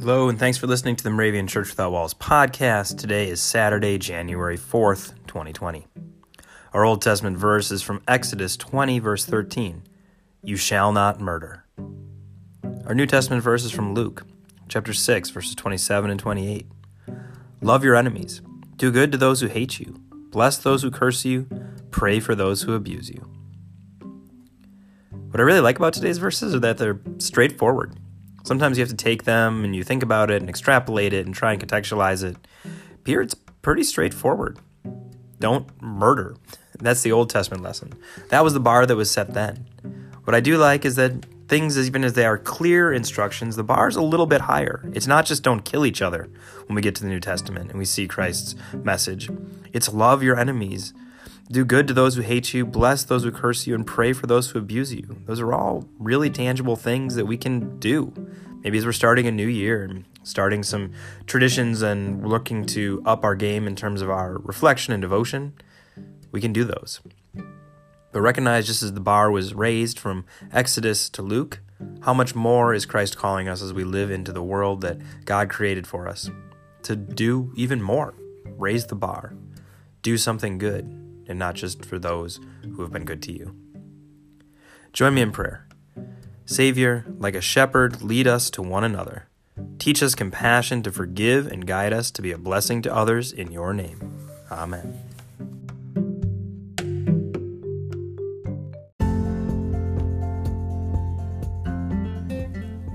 Hello, and thanks for listening to the Moravian Church Without Walls podcast. Today is Saturday, January 4th, 2020. Our Old Testament verse is from Exodus 20, verse 13 You shall not murder. Our New Testament verse is from Luke chapter 6, verses 27 and 28. Love your enemies, do good to those who hate you, bless those who curse you, pray for those who abuse you. What I really like about today's verses are that they're straightforward. Sometimes you have to take them and you think about it and extrapolate it and try and contextualize it. Here it's pretty straightforward. Don't murder. That's the Old Testament lesson. That was the bar that was set then. What I do like is that things, even as they are clear instructions, the bar is a little bit higher. It's not just don't kill each other when we get to the New Testament and we see Christ's message. It's love your enemies, do good to those who hate you, bless those who curse you, and pray for those who abuse you. Those are all really tangible things that we can do. Maybe as we're starting a new year and starting some traditions and looking to up our game in terms of our reflection and devotion, we can do those. But recognize just as the bar was raised from Exodus to Luke, how much more is Christ calling us as we live into the world that God created for us? To do even more. Raise the bar. Do something good and not just for those who have been good to you. Join me in prayer. Savior, like a shepherd, lead us to one another. Teach us compassion to forgive and guide us to be a blessing to others in your name. Amen.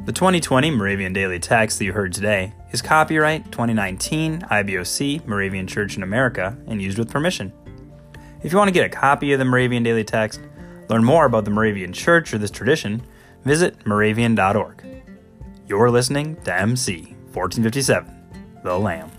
The 2020 Moravian Daily Text that you heard today is copyright 2019 IBOC Moravian Church in America and used with permission. If you want to get a copy of the Moravian Daily Text, learn more about the Moravian Church or this tradition, visit moravian.org. You're listening to MC 1457, The Lamb.